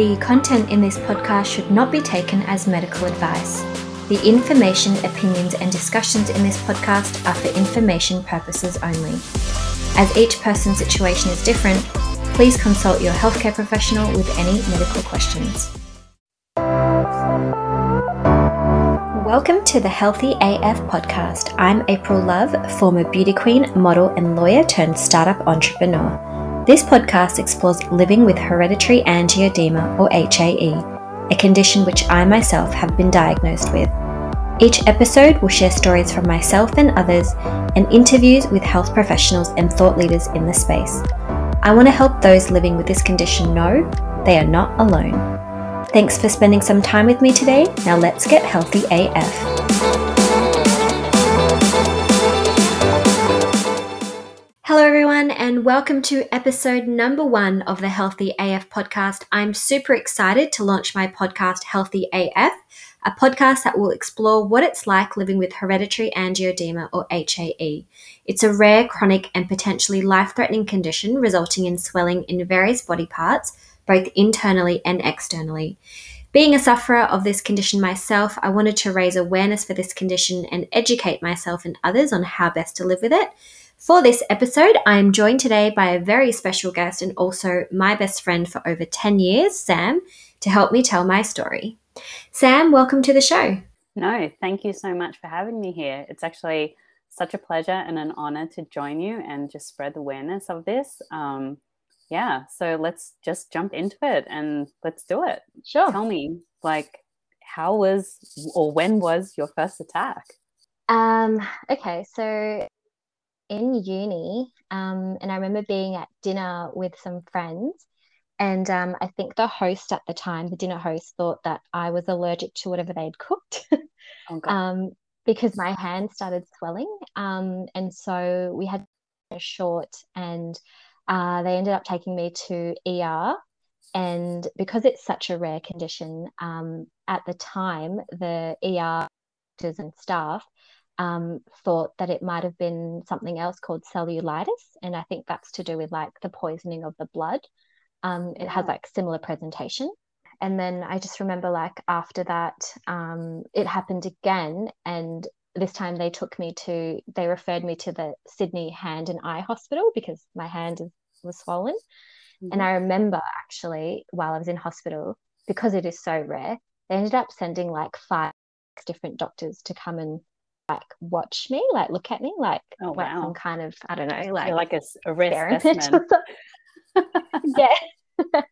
The content in this podcast should not be taken as medical advice. The information, opinions, and discussions in this podcast are for information purposes only. As each person's situation is different, please consult your healthcare professional with any medical questions. Welcome to the Haelthy AF podcast. I'm Aprille Love, former beauty queen, model, and lawyer turned startup entrepreneur. This podcast explores living with hereditary angioedema or HAE, a condition which I myself have been diagnosed with. Each episode will share stories from myself and others and interviews with health professionals and thought leaders in the space. I want to help those living with this condition know they are not alone. Thanks for spending some time with me today. Now let's get healthy AF. Hello, everyone, and welcome to episode number one of the Haelthy AF podcast. I'm super excited to launch my podcast, Haelthy AF, a podcast that will explore what it's like living with hereditary angioedema or HAE. It's a rare, chronic, and potentially life threatening condition resulting in swelling in various body parts, both internally and externally. Being a sufferer of this condition myself, I wanted to raise awareness for this condition and educate myself and others on how best to live with it. For this episode, I am joined today by a very special guest and also my best friend for over 10 years, Sam, to help me tell my story. Sam, welcome to the show. No, thank you so much for having me here. It's actually such a pleasure and an honor to join you and just spread the awareness of this. Um, yeah, so let's just jump into it and let's do it. Sure. Tell me, like, how was or when was your first attack? Um, okay, so in uni, um, and I remember being at dinner with some friends, and um, I think the host at the time, the dinner host, thought that I was allergic to whatever they'd cooked, oh, um, because my hand started swelling, um, and so we had a short, and uh, they ended up taking me to ER. And because it's such a rare condition, um, at the time, the ER doctors and staff um, thought that it might have been something else called cellulitis. And I think that's to do with like the poisoning of the blood. Um, it has like similar presentation. And then I just remember like after that, um, it happened again. And this time they took me to, they referred me to the Sydney Hand and Eye Hospital because my hand was swollen. Mm-hmm. And I remember actually while I was in hospital, because it is so rare, they ended up sending like five different doctors to come and like watch me, like look at me, like oh, like wow. some kind of I don't know, like You're like a, a rare specimen. yeah.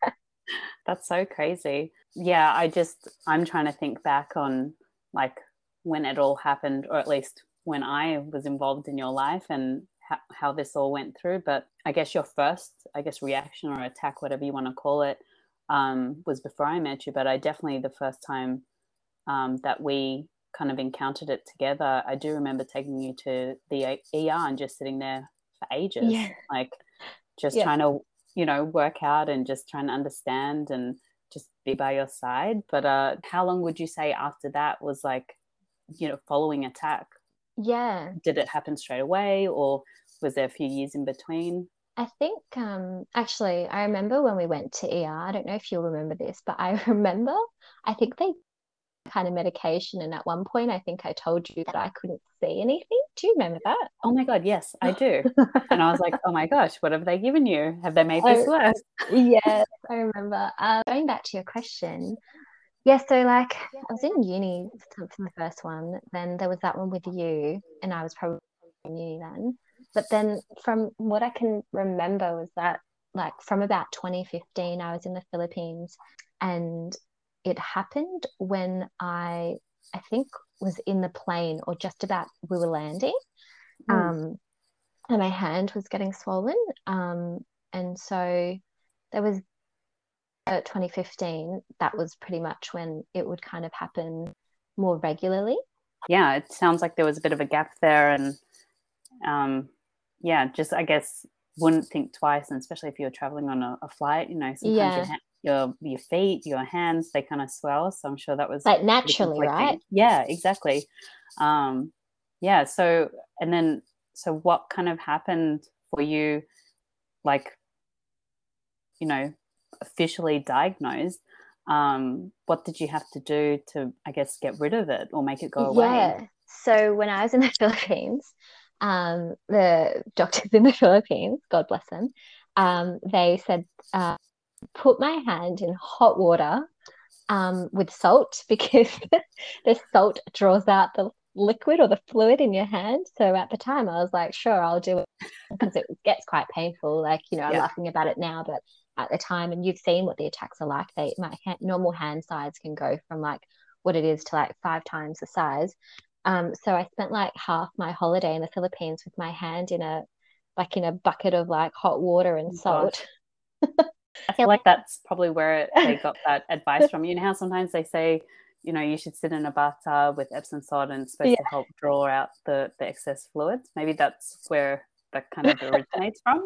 That's so crazy. Yeah, I just I'm trying to think back on like when it all happened, or at least when I was involved in your life and how, how this all went through. But I guess your first, I guess, reaction or attack, whatever you want to call it, um, was before I met you. But I definitely the first time um, that we kind of encountered it together, I do remember taking you to the ER and just sitting there for ages, yeah. like just yeah. trying to, you know, work out and just trying to understand and just be by your side. But uh, how long would you say after that was like, you know, following attack? Yeah. Did it happen straight away or was there a few years in between? I think um, actually, I remember when we went to ER. I don't know if you'll remember this, but I remember I think they kind of medication. And at one point, I think I told you that I couldn't see anything. Do you remember that? Oh my God, yes, I do. and I was like, oh my gosh, what have they given you? Have they made this worse? yes, I remember. Uh, going back to your question, yeah, so like I was in uni for the first one, then there was that one with you, and I was probably in uni then. But then from what I can remember was that like from about 2015, I was in the Philippines and it happened when I, I think, was in the plane or just about we were landing. Mm. Um, and my hand was getting swollen. Um, and so there was uh, 2015, that was pretty much when it would kind of happen more regularly. Yeah, it sounds like there was a bit of a gap there. And um, yeah, just I guess wouldn't think twice, and especially if you're traveling on a, a flight, you know, sometimes yeah. your, your your feet, your hands, they kind of swell. So I'm sure that was like naturally, right? Yeah, exactly. Um, yeah. So and then so what kind of happened for you, like, you know, officially diagnosed? um, what did you have to do to, I guess, get rid of it or make it go away? Yeah. So when I was in the Philippines, um, the doctors in the Philippines, God bless them, um, they said, uh, put my hand in hot water um, with salt because the salt draws out the liquid or the fluid in your hand. So at the time, I was like, sure, I'll do it because it gets quite painful. Like, you know, I'm laughing about it now, but at the time, and you've seen what the attacks are like. They my hand, normal hand size can go from like what it is to like five times the size. Um, so I spent like half my holiday in the Philippines with my hand in a like in a bucket of like hot water and oh, salt. I feel like that's probably where they got that advice from. You know how sometimes they say, you know, you should sit in a bathtub with Epsom salt and it's supposed yeah. to help draw out the, the excess fluids. Maybe that's where that kind of originates from.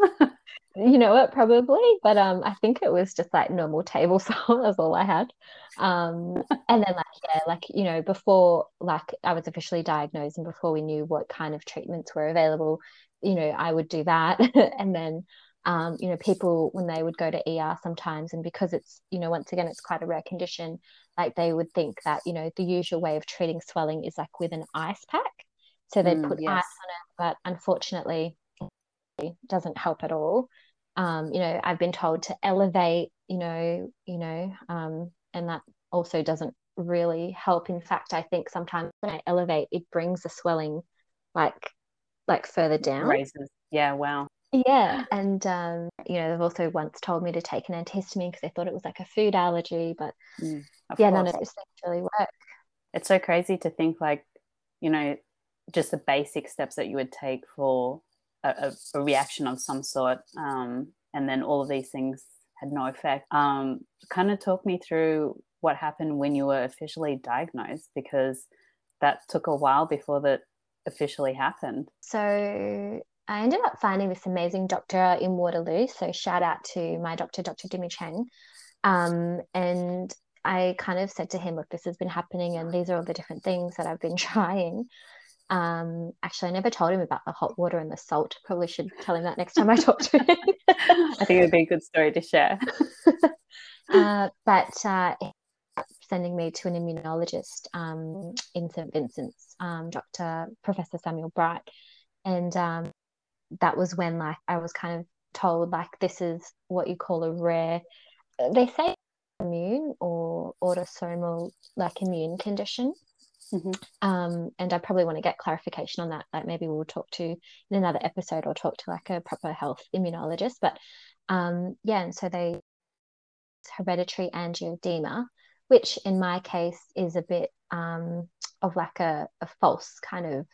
you know what, probably. But um I think it was just like normal table salt, that's all I had. Um and then like yeah, like you know, before like I was officially diagnosed and before we knew what kind of treatments were available, you know, I would do that. and then um, you know, people when they would go to ER sometimes, and because it's, you know, once again, it's quite a rare condition, like they would think that, you know, the usual way of treating swelling is like with an ice pack. So they'd mm, put yes. ice on it, but unfortunately, it doesn't help at all. Um, you know, I've been told to elevate, you know, you know, um, and that also doesn't really help. In fact, I think sometimes when I elevate, it brings the swelling like like further down. Raises. Yeah, wow. Yeah, and um, you know, they've also once told me to take an antihistamine because they thought it was like a food allergy, but mm, yeah, course. none of those things really work. It's so crazy to think like, you know, just the basic steps that you would take for a, a, a reaction of some sort, um, and then all of these things had no effect. Um, kind of talk me through what happened when you were officially diagnosed because that took a while before that officially happened. So I ended up finding this amazing doctor in Waterloo. So shout out to my doctor, Dr. Dimi Cheng. Um, and I kind of said to him, look, this has been happening and these are all the different things that I've been trying. Um, actually, I never told him about the hot water and the salt. Probably should tell him that next time I talk to him. I think it would be a good story to share. uh, but uh, sending me to an immunologist um, in St. Vincent's, um, Dr. Professor Samuel Bright. And um, that was when like I was kind of told like this is what you call a rare they say immune or autosomal like immune condition mm-hmm. um, and I probably want to get clarification on that like maybe we'll talk to in another episode or talk to like a proper health immunologist but um, yeah and so they hereditary angioedema which in my case is a bit um, of like a, a false kind of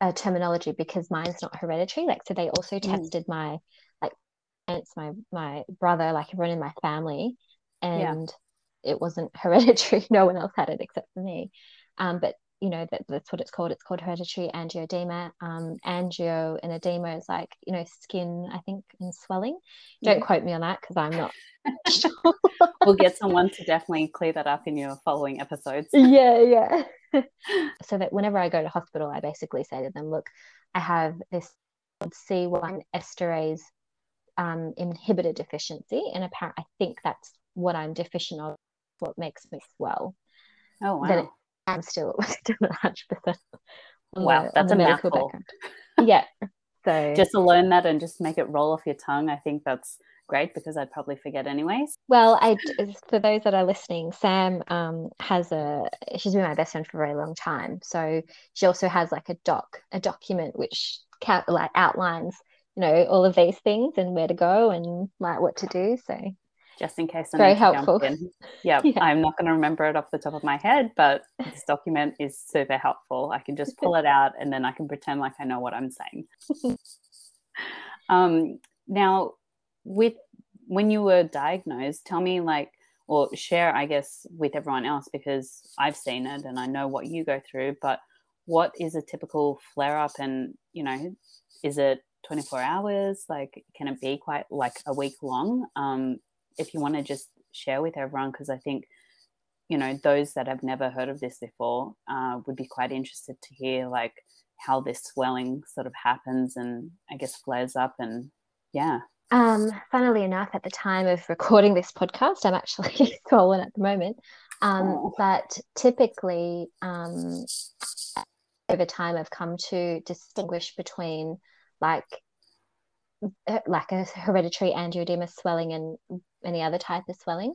a terminology because mine's not hereditary. Like, so they also mm. tested mm. my like parents, my my brother, like everyone in my family, and yeah. it wasn't hereditary. no one else had it except for me. Um, but you know that that's what it's called. It's called hereditary angioedema. Um, angio and edema is like you know skin, I think, and swelling. Don't yeah. quote me on that because I'm not. we'll get someone to definitely clear that up in your following episodes. Yeah, yeah. so that whenever I go to hospital, I basically say to them, look, I have this C1 esterase um, inhibitor deficiency, and apparently, I think that's what I'm deficient of. What makes me swell. Oh wow! I'm still still not hundred percent. Wow, that's a mouthful. background. Yeah. So just to learn that and just make it roll off your tongue, I think that's great because I'd probably forget anyways. Well, I for those that are listening, Sam um, has a she's been my best friend for a very long time. So she also has like a doc, a document which like outlines you know all of these things and where to go and like what to do. So just in case I'm very helpful. Yeah, yeah, I'm not going to remember it off the top of my head, but this document is super helpful. I can just pull it out and then I can pretend like I know what I'm saying. um, now, with when you were diagnosed, tell me like, or share, I guess, with everyone else because I've seen it and I know what you go through. But what is a typical flare up, and you know, is it 24 hours? Like, can it be quite like a week long? Um, if you want to just share with everyone, because I think you know those that have never heard of this before uh, would be quite interested to hear like how this swelling sort of happens and I guess flares up and yeah Um, funnily enough, at the time of recording this podcast, I'm actually swollen at the moment. Um, oh. But typically, um, over time, I've come to distinguish between like like a hereditary angioedema swelling and any other type of swelling.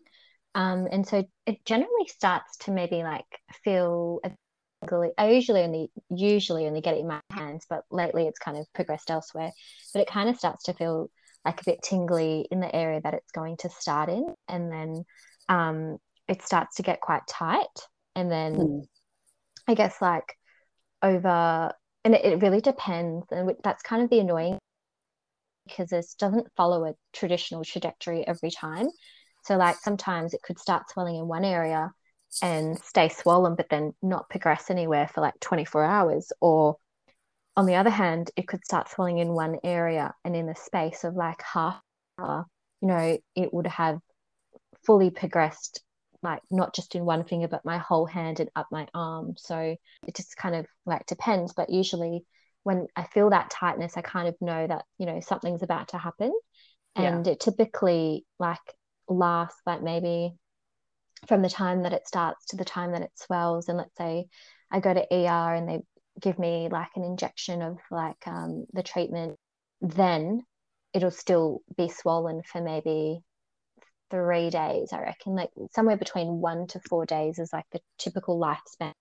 Um, and so it generally starts to maybe like feel I usually only usually only get it in my hands, but lately it's kind of progressed elsewhere. But it kind of starts to feel like a bit tingly in the area that it's going to start in, and then um, it starts to get quite tight, and then mm. I guess like over, and it, it really depends, and that's kind of the annoying because this doesn't follow a traditional trajectory every time. So like sometimes it could start swelling in one area and stay swollen, but then not progress anywhere for like 24 hours. Or on the other hand, it could start swelling in one area and in the space of like half hour, you know, it would have fully progressed, like not just in one finger, but my whole hand and up my arm. So it just kind of like depends. But usually when I feel that tightness, I kind of know that, you know, something's about to happen. And yeah. it typically like lasts like maybe from the time that it starts to the time that it swells and let's say i go to er and they give me like an injection of like um, the treatment then it'll still be swollen for maybe three days i reckon like somewhere between one to four days is like the typical lifespan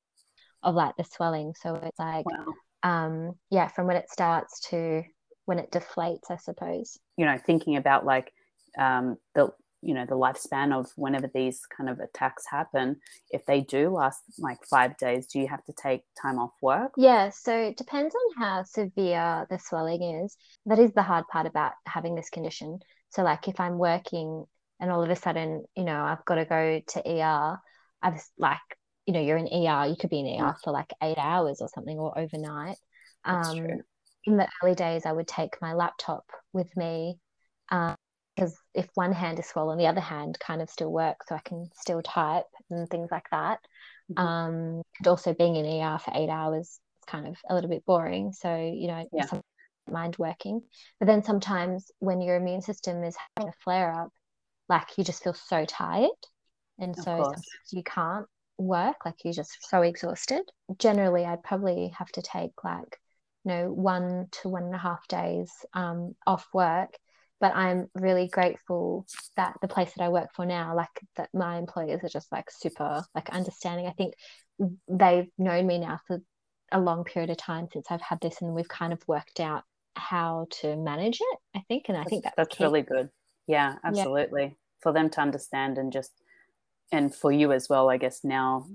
of like the swelling so it's like wow. Um yeah from when it starts to when it deflates i suppose. You know thinking about like um the you know the lifespan of whenever these kind of attacks happen if they do last like five days do you have to take time off work? Yeah so it depends on how severe the swelling is. That is the hard part about having this condition. So like if i'm working and all of a sudden you know i've got to go to er i've like you know you're in er you could be in er for like eight hours or something or overnight um in the early days i would take my laptop with me um, because if one hand is swollen, the other hand kind of still works, so I can still type and things like that. Mm-hmm. Um, and also being in ER for eight hours is kind of a little bit boring. So you know, yeah. mind working. But then sometimes when your immune system is having a flare up, like you just feel so tired, and of so you can't work. Like you're just so exhausted. Generally, I'd probably have to take like you know one to one and a half days um, off work but I'm really grateful that the place that I work for now, like that my employers are just like super like understanding. I think they've known me now for a long period of time since I've had this and we've kind of worked out how to manage it, I think. And I think that that's really good. Yeah, absolutely. Yeah. For them to understand and just and for you as well, I guess now,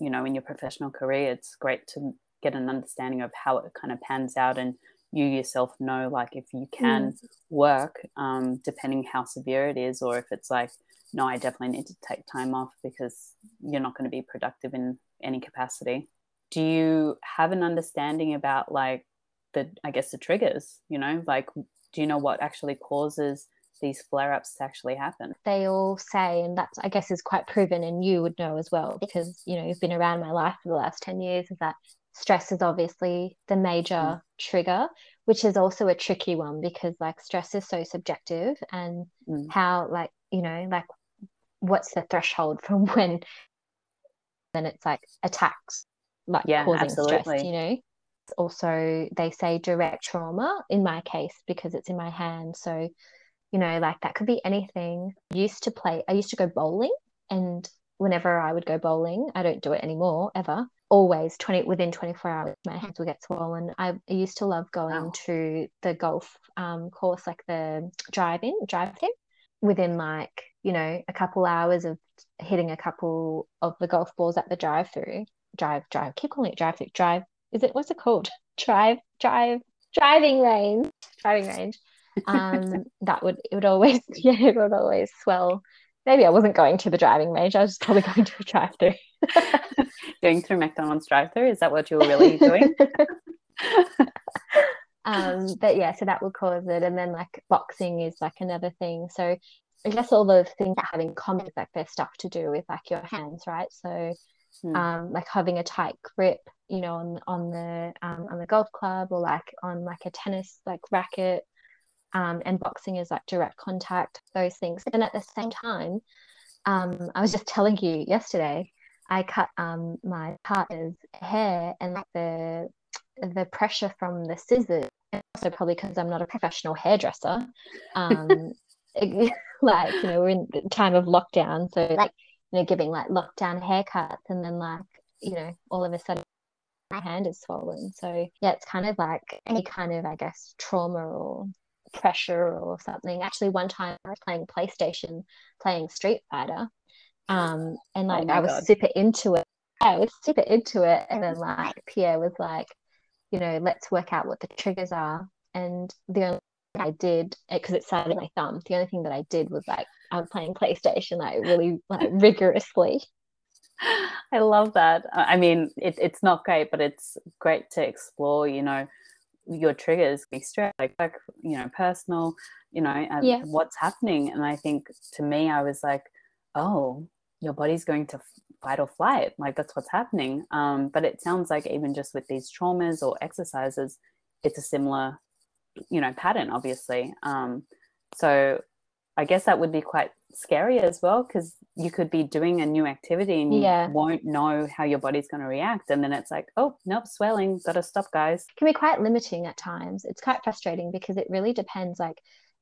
you know, in your professional career, it's great to get an understanding of how it kind of pans out and you yourself know like if you can mm. work um, depending how severe it is or if it's like no i definitely need to take time off because you're not going to be productive in any capacity do you have an understanding about like the i guess the triggers you know like do you know what actually causes these flare ups to actually happen? They all say, and that's, I guess, is quite proven, and you would know as well, because, you know, you've been around my life for the last 10 years, is that stress is obviously the major mm. trigger which is also a tricky one because like stress is so subjective and mm. how like you know like what's the threshold from when then it's like attacks like yeah, causing absolutely. stress you know also they say direct trauma in my case because it's in my hand so you know like that could be anything. I used to play i used to go bowling and whenever i would go bowling i don't do it anymore ever. Always 20 within 24 hours my hands will get swollen. I used to love going wow. to the golf um, course like the drive-in drive-in within like you know a couple hours of hitting a couple of the golf balls at the drive-through drive drive keep calling it drive-through drive is it what's it called? Drive drive driving range driving range um that would it would always yeah it would always swell maybe I wasn't going to the driving range. I was probably going to a drive through. going through McDonald's drive through? Is that what you were really doing? um, but yeah, so that would cause it. And then like boxing is like another thing. So I guess all those things that have in common is like there's stuff to do with like your hands, right? So hmm. um, like having a tight grip, you know, on on the um, on the golf club or like on like a tennis like racket um, and boxing is like direct contact, those things. And at the same time, um, I was just telling you yesterday, I cut um, my partner's hair and like the the pressure from the scissors, and also probably because I'm not a professional hairdresser, um, like you know we're in the time of lockdown, so like you know giving like lockdown haircuts, and then like you know all of a sudden my hand is swollen. So yeah, it's kind of like any kind of I guess trauma or pressure or something. Actually, one time I was playing PlayStation, playing Street Fighter, um, and like oh I was God. super into it. I was super into it, and then like Pierre was like, you know, let's work out what the triggers are. And the only thing I did, because it started my thumb, the only thing that I did was like I was playing PlayStation like really like rigorously. I love that. I mean, it, it's not great, but it's great to explore. You know, your triggers be stress like, like you know personal you know yeah. what's happening. And i think to me i was like oh your body's going to fight or flight. Like that's what's happening. Um, but it sounds like even just with these traumas or exercises it's a similar you know pattern obviously. Um, so i guess that would be quite scary as well because you could be doing a new activity and you yeah. won't know how your body's going to react and then it's like oh nope swelling gotta stop guys it can be quite limiting at times it's quite frustrating because it really depends like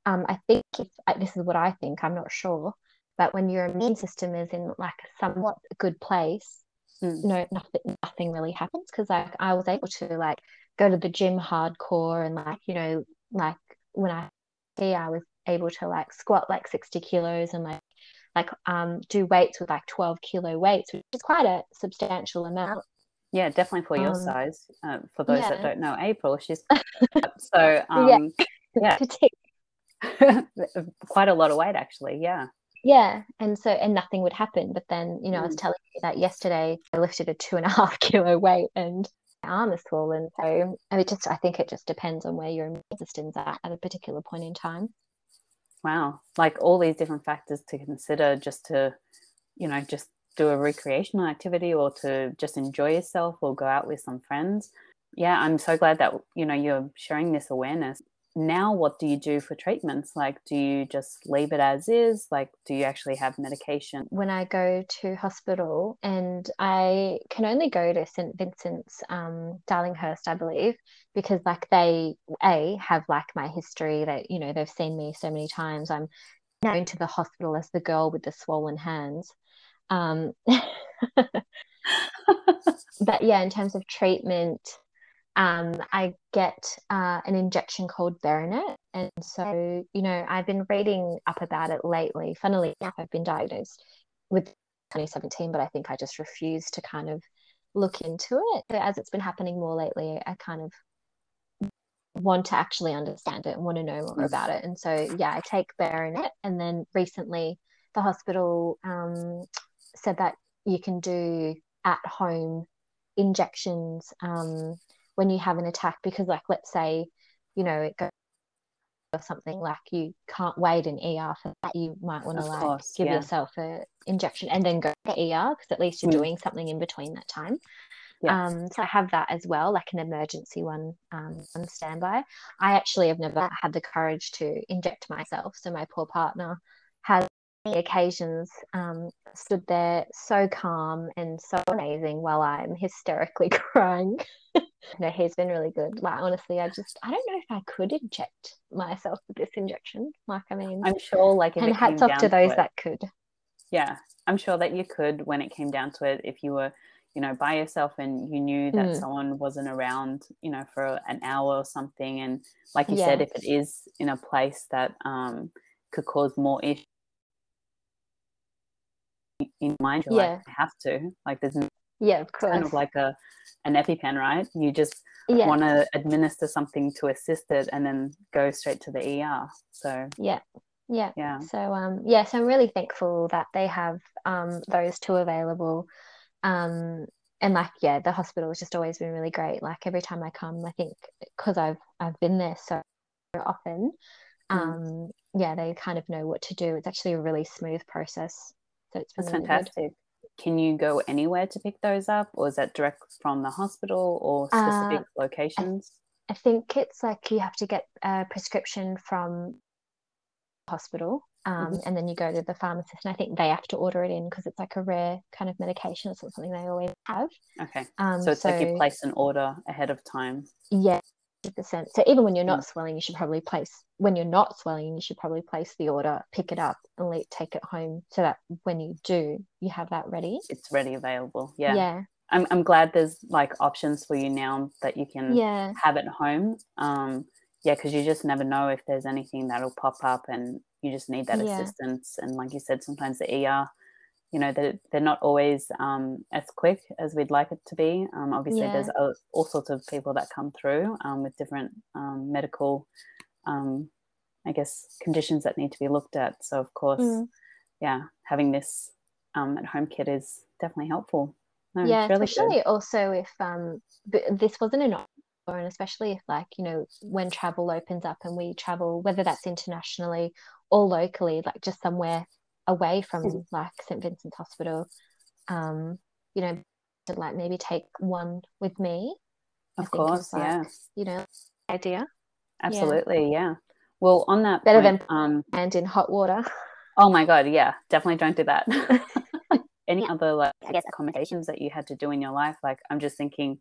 um, i think if this is what i think i'm not sure but when your immune system is in like a somewhat good place mm. no nothing nothing really happens because like i was able to like go to the gym hardcore and like you know like when i see i was able to like squat like 60 kilos and like like um do weights with like 12 kilo weights which is quite a substantial amount yeah definitely for your um, size uh, for those yeah. that don't know april she's so um yeah, yeah. quite a lot of weight actually yeah yeah and so and nothing would happen but then you know mm. i was mm. telling you that yesterday i lifted a two and a half kilo weight and my arm is swollen so I mean, just i think it just depends on where your immune system's at at a particular point in time wow. Like all these different factors to consider just to you know just do a recreational activity or to just enjoy yourself or go out with some friends. Yeah i'm so glad that you know you're sharing this awareness now what do you do for treatments? Like do you just leave it as is? Like do you actually have medication? When i go to hospital and i can only go to st vincent's um, darlinghurst i believe because like they a have like my history that you know they've seen me so many times. I'm known to the hospital as the girl with the swollen hands. Um, but yeah in terms of treatment um, I get uh, an injection called Berinert. And so, you know, I've been reading up about it lately. Funnily enough, I've been diagnosed with 2017, but I think I just refused to kind of look into it. So as it's been happening more lately, I kind of want to actually understand it and want to know more about it. And so, yeah, I take Berinert. And then recently, the hospital um, said that you can do at home injections um, when you have an attack because like let's say you know it goes or something like you can't wait an ER for that you might want to like course, give yeah. yourself an injection and then go to ER because at least you're mm. doing something in between that time yeah. Um, so I have that as well, like an emergency one um, on standby. I actually have never had the courage to inject myself. So my poor partner has occasions um, stood there so calm and so amazing while I'm hysterically crying. No, he's been really good. Like honestly, I just I don't know if I could inject myself with this injection. Like I mean, I'm sure like and hats off to those to that could. Yeah, I'm sure that you could when it came down to it. If you were you know by yourself and you knew that mm. someone wasn't around you know for an hour or something and like you yeah. said if it is in a place that um, could cause more issues in mind you're yeah. like I have to like there's yeah of course kind of like a an epipen right? You just yeah. want to administer something to assist it and then go straight to the er so. Yeah. Yeah. Yeah. So um yeah so i'm really thankful that they have um those two available. Um and like yeah the hospital has just always been really great. Like every time i come i think because i've i've been there so often mm. um yeah they kind of know what to do. It's actually a really smooth process so it's That's really fantastic. Good. Can you go anywhere to pick those up, or is that direct from the hospital or specific uh, locations? I think it's like you have to get a prescription from hospital um, mm-hmm. and then you go to the pharmacist and I think they have to order it in because it's like a rare kind of medication. It's not something they always have. Okay. Um, so it's so, like you place an order ahead of time. Yeah, percent So even when you're not mm. swelling, you should probably place when you're not swelling, you should probably place the order, pick it up, and let, take it home so that when you do, you have that ready. It's ready available. Yeah. Yeah. I'm I'm glad there's like options for you now that you can yeah. have at home. Um yeah, because you just never know if there's anything that'll pop up and you just need that yeah. assistance. And like you said, sometimes the ER you know they're, they're not always um, as quick as we'd like it to be um, obviously yeah. there's a, all sorts of people that come through um, with different um, medical um, i guess conditions that need to be looked at so of course mm. yeah having this um, at home kit is definitely helpful no, yeah really especially good. also if um this wasn't an and especially if like you know when travel opens up and we travel whether that's internationally or locally like just somewhere away from mm. like St Vincent's Hospital, um, you know, to like maybe take one with me. Of course, like, yeah. You know, idea. Absolutely, yeah. yeah. Well, on that better point, than um, and in hot water. Oh my god, yeah, definitely don't do that. Any yeah. other like I guess accommodations that you had to do in your life? Like I'm just thinking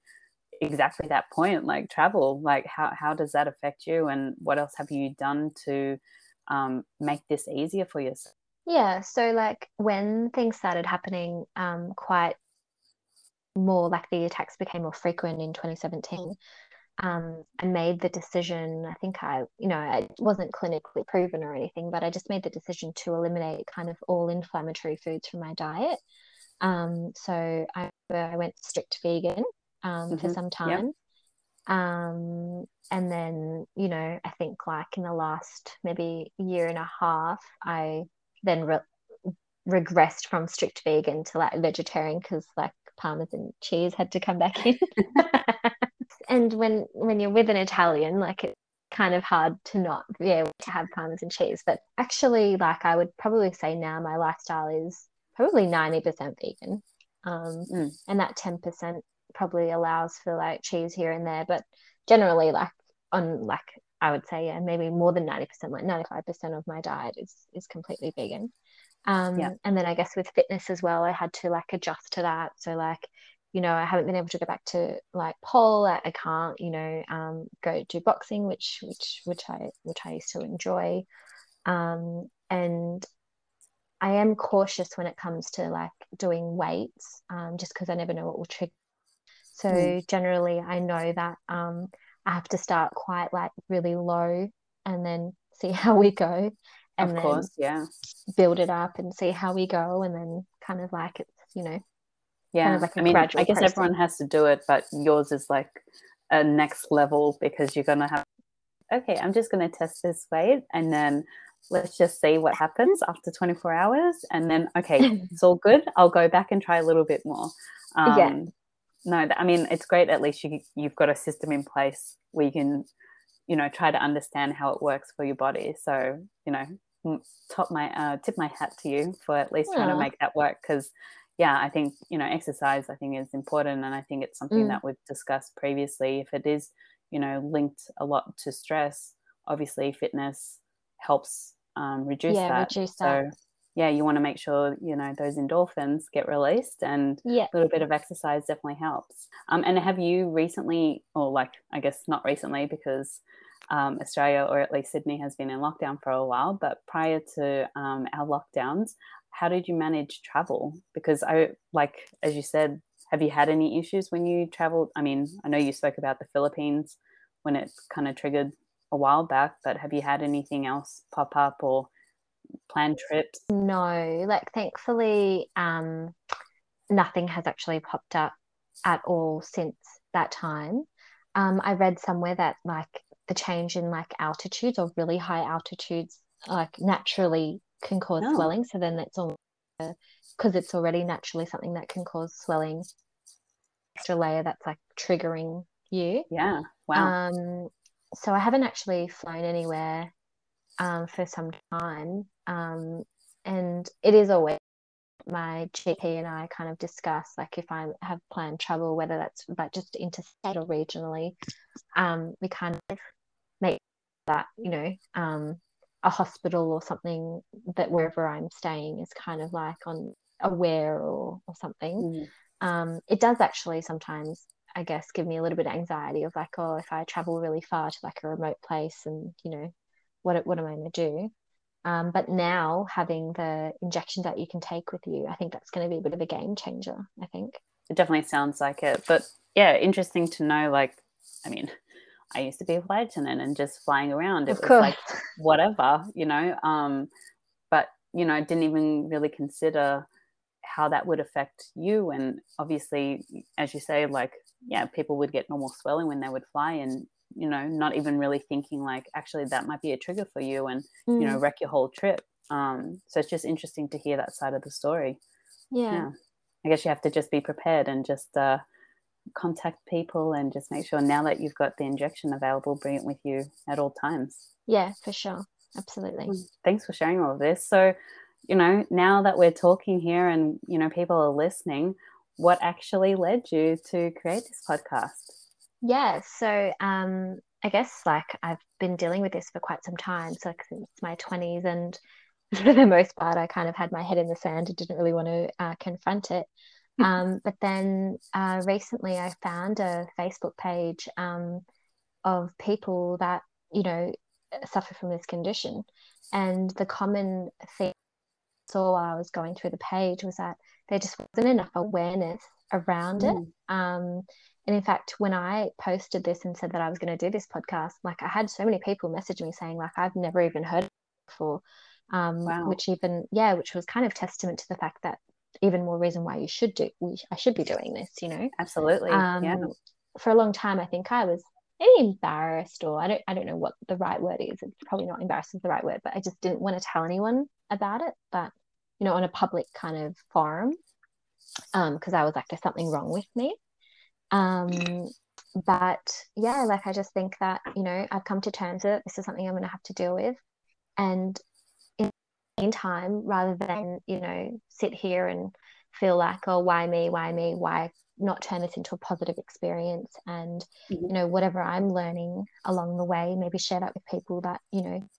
exactly that point, like travel. Like how how does that affect you, and what else have you done to um, make this easier for yourself? Yeah, so like when things started happening um, quite more, like the attacks became more frequent in 2017, um, I made the decision. I think I, you know, it wasn't clinically proven or anything, but I just made the decision to eliminate kind of all inflammatory foods from my diet. Um, so I, I went strict vegan um, mm-hmm. for some time. Um, and then, you know, I think like in the last maybe year and a half, I then re- regressed from strict vegan to like vegetarian because like parmesan cheese had to come back in. and when when you're with an Italian, like it's kind of hard to not be able to have parmesan cheese. But actually, like I would probably say now my lifestyle is probably 90% vegan. Um, mm. and that 10% probably allows for like cheese here and there. But generally like on like I would say, yeah, maybe more than 90%, like 95% of my diet is is completely vegan. Um, yeah. And then I guess with fitness as well, I had to like adjust to that. So like, you know, I haven't been able to go back to like pole. I, I can't, you know, um, go do boxing, which which which I which I used to enjoy. Um, and I am cautious when it comes to like doing weights, um, just because I never know what will trigger. So mm. generally, I know that um, I have to start quite like really low and then see how we go. And of course, yeah. Build it up and see how we go and then kind of like it's, you know, yeah. Kind of like I mean, I guess process. everyone has to do it, but yours is like a next level because you're gonna have okay, I'm just gonna test this weight and then let's just see what happens after 24 hours and then okay it's all good i'll go back and try a little bit more um, yeah no, I mean it's great. At least you you've got a system in place where you can, you know, try to understand how it works for your body. So you know, top my uh, tip my hat to you for at least trying to make that work because yeah i think you know exercise i think is important and i think it's something mm. that we've discussed previously if it is you know linked a lot to stress obviously fitness helps um, reduce yeah, that reduce that. so yeah, you want to make sure you know those endorphins get released, and yeah. a little bit of exercise definitely helps. Um, and have you recently, or like I guess not recently, because um, Australia or at least Sydney has been in lockdown for a while, but prior to um, our lockdowns, how did you manage travel? Because I like as you said, have you had any issues when you traveled? I mean, I know you spoke about the Philippines when it kind of triggered a while back, but have you had anything else pop up or plan trips? No, like thankfully, um, nothing has actually popped up at all since that time. Um, I read somewhere that like the change in like altitudes or really high altitudes like naturally can cause oh. swelling. So then that's all because it's already naturally something that can cause swelling. Extra layer that's like triggering you. Yeah. Wow. Um, so I haven't actually flown anywhere um, for some time. Um, and it is always my GP and I kind of discuss like if I have planned travel, whether that's like just interstate or regionally, um, we kind of make that you know um, a hospital or something that wherever I'm staying is kind of like on aware or or something. Mm. Um, it does actually sometimes, I guess, give me a little bit of anxiety of like, oh, if I travel really far to like a remote place and you know, what what am I going to do? Um, but now having the injection that you can take with you, I think that's going to be a bit of a game changer. I think it definitely sounds like it. But yeah, interesting to know. Like, I mean, I used to be a flight attendant and just flying around. It of was course. like whatever, you know. Um, but you know, I didn't even really consider how that would affect you. And obviously, as you say, like yeah, people would get normal swelling when they would fly, and you know not even really thinking like actually that might be a trigger for you and mm. you know mm. wreck your whole trip um so it's just interesting to hear that side of the story yeah, yeah. i guess you have to just be prepared and just uh contact people and just make sure now that you've got the injection available bring it with you at all times yeah for sure absolutely mm. thanks for sharing all of this so you know now that we're talking here and you know people are listening what actually led you to create this podcast yeah, so um, I guess like I've been dealing with this for quite some time, so like since my 20s, and for the most part, I kind of had my head in the sand and didn't really want to uh, confront it. Um, but then uh, recently, I found a Facebook page um, of people that you know suffer from this condition, and the common thing I saw while I was going through the page was that there just wasn't enough awareness around mm. it. Um, and in fact, when I posted this and said that I was going to do this podcast, like I had so many people message me saying, like, I've never even heard before. Um, wow. which even, yeah, which was kind of testament to the fact that even more reason why you should do, I should be doing this, you know? Absolutely. Um, yeah. For a long time, I think I was embarrassed, or I don't, I don't know what the right word is. It's probably not embarrassed is the right word, but I just didn't want to tell anyone about it. But, you know, on a public kind of forum, because um, I was like, there's something wrong with me. Um, but yeah, like I just think that, you know, I've come to terms with it. This is something I'm going to have to deal with. And in the meantime, rather than, you know, sit here and feel like, oh, why me? Why me? Why not turn this into a positive experience? And, you know, whatever I'm learning along the way, maybe share that with people that, you know,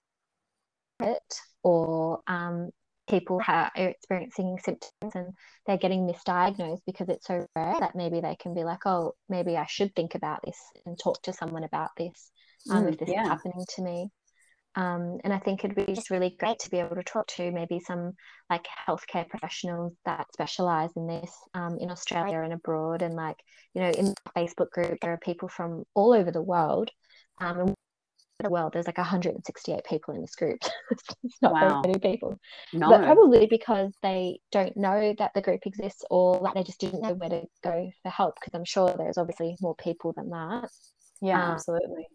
it or um, people are experiencing symptoms and they're getting misdiagnosed because it's so rare that maybe they can be like, oh, maybe I should think about this and talk to someone about this um, mm, if this yeah. is happening to me. Um, and I think it'd be just really great to be able to talk to maybe some like healthcare professionals that specialize in this um, in Australia and abroad. And like, you know, in the Facebook group, there are people from all over the world. Um, and well, there's like 168 people in this group. it's not wow. very many people. No. But probably because they don't know that the group exists or like they just didn't know where to go for help because I'm sure there's obviously more people than that. Yeah, um, absolutely.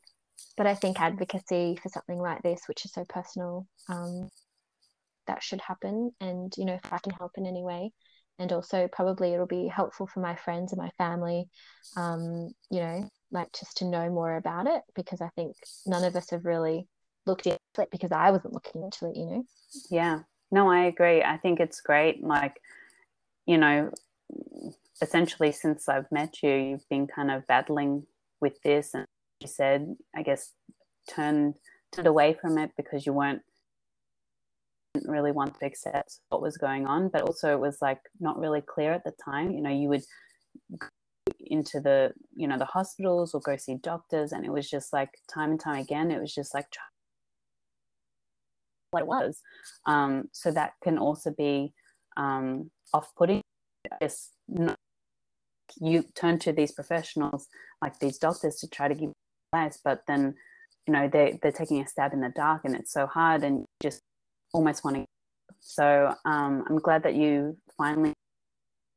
But I think advocacy for something like this, which is so personal, um, that should happen. And, you know, if I can help in any way, and also probably it'll be helpful for my friends and my family um, you know like just to know more about it because I think none of us have really looked into it because I wasn't looking into it, you know? Yeah. No, I agree. I think it's great. Like, you know, essentially since I've met you, you've been kind of battling with this and you said, I guess, turned turned away from it because you weren't didn't really want to accept what was going on, but also it was like not really clear at the time. You know, you would into the you know the hospitals or go see doctors and it was just like time and time again it was just like what it was. Um, so that can also be um, off-putting. Yes you turn to these professionals like these doctors to try to give advice but then you know they, they're taking a stab in the dark and it's so hard and just almost want to so um, i'm glad that you finally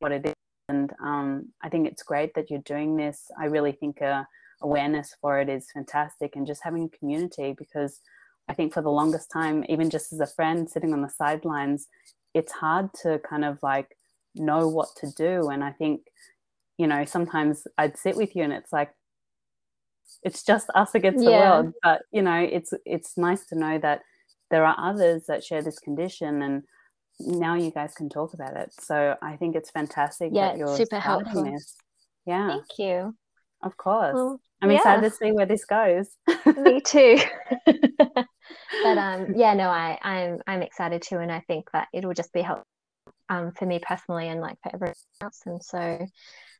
what it is and um, I think it's great that you're doing this. I really think uh, awareness for it is fantastic, and just having a community because I think for the longest time, even just as a friend sitting on the sidelines, it's hard to kind of like know what to do. And I think, you know, sometimes I'd sit with you and it's like, it's just us against the world. But, you know, it's, it's nice to know that there are others that share this condition and now you guys can talk about it. So I think it's fantastic Yeah, that you're super helpful. this. Yeah, Thank you. of course. Well, I'm yeah. excited to see where this goes. Me too. but um, yeah, no, I, I'm I'm excited too, and I think that it will just be helpful um, for me personally and like for everyone else. And so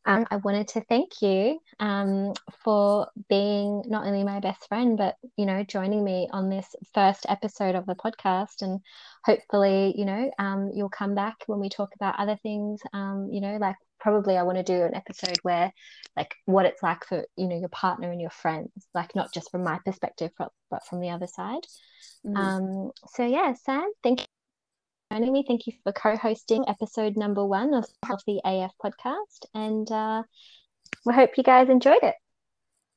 um, I wanted to thank you um, for being not only my best friend, but you know, joining me on this first episode of the podcast. And hopefully, you know, um, you'll come back when we talk about other things. Um, you know, like probably I want to do an episode where like what it's like for you know your partner and your friends, like not just from my perspective, but, but from the other side. Mm. Um, so yeah, Sam, thank joining me. Thank you for co-hosting episode number one of the Haelthy AF podcast, and uh, we hope you guys enjoyed it.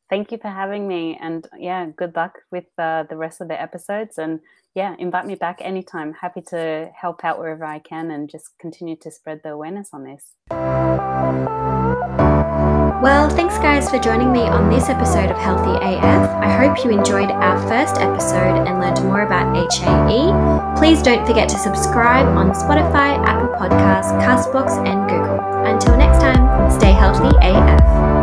Thank you for having me. And yeah, good luck with uh, the rest of the episodes. And yeah, invite me back anytime. Happy to help out wherever I can and just continue to spread the awareness on this. Well, thanks guys for joining me on this episode of Haelthy AF. I hope you enjoyed our first episode and learned more about HAE. Please don't forget to subscribe on Spotify, Apple Podcasts, Castbox, and Google. Until next time, stay healthy AF.